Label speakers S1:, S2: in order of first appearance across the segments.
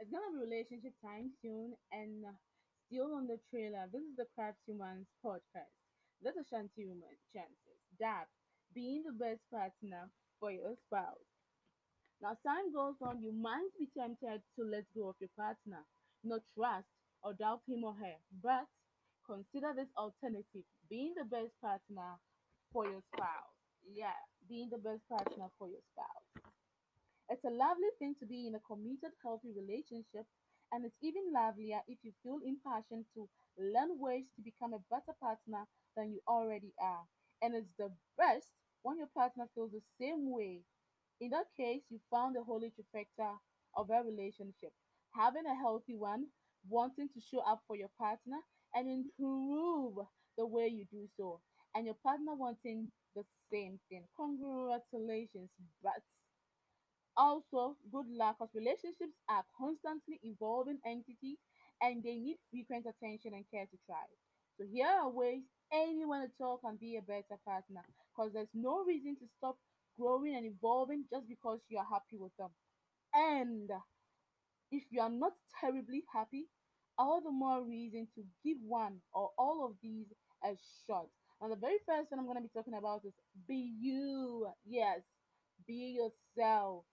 S1: It's gonna be relationship time soon, and uh, still on the trailer. This is the Kraftswuman podcast. This is Shanti Woman Chances. That being the best partner for your spouse. Now, time goes on, you might be tempted to let go of your partner, not trust or doubt him or her, but consider this alternative: being the best partner for your spouse. Yeah, being the best partner for your spouse. It's a lovely thing to be in a committed, healthy relationship, and it's even lovelier if you feel impassioned to learn ways to become a better partner than you already are. And it's the best when your partner feels the same way. In that case, you found the holy trifecta of a relationship. Having a healthy one, wanting to show up for your partner and improve the way you do so, and your partner wanting the same thing. Congratulations, but also, good luck because relationships are constantly evolving entities and they need frequent attention and care to thrive. So, here are ways anyone at all can be a better partner because there's no reason to stop growing and evolving just because you are happy with them. And if you are not terribly happy, all the more reason to give one or all of these a shot. And the very first one I'm going to be talking about is be you. Yes, be yourself.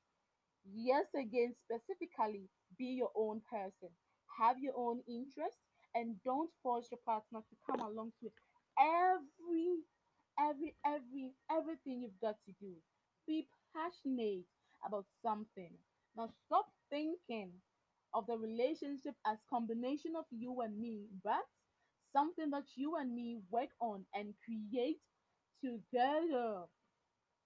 S1: Yes, again, specifically, be your own person. Have your own interests and don't force your partner to come along to every, every, every, everything you've got to do. Be passionate about something. Now stop thinking of the relationship as combination of you and me, but something that you and me work on and create together.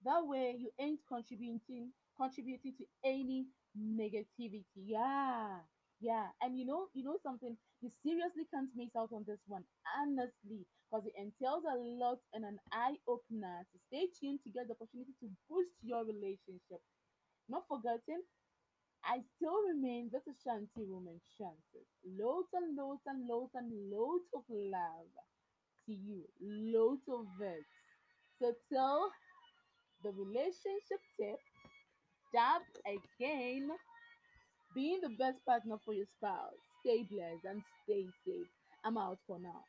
S1: That way you ain't contributing contributing to any negativity. Yeah. Yeah. And you know, you know something, you seriously can't miss out on this one, honestly, because it entails a lot and an eye opener. So stay tuned to get the opportunity to boost your relationship. Not forgetting, I still remain is Shanti Woman Chances. Loads and loads and loads and loads of love to you. Loads of it. So tell the relationship tip Dab again, being the best partner for your spouse. Stay blessed and stay safe. I'm out for now.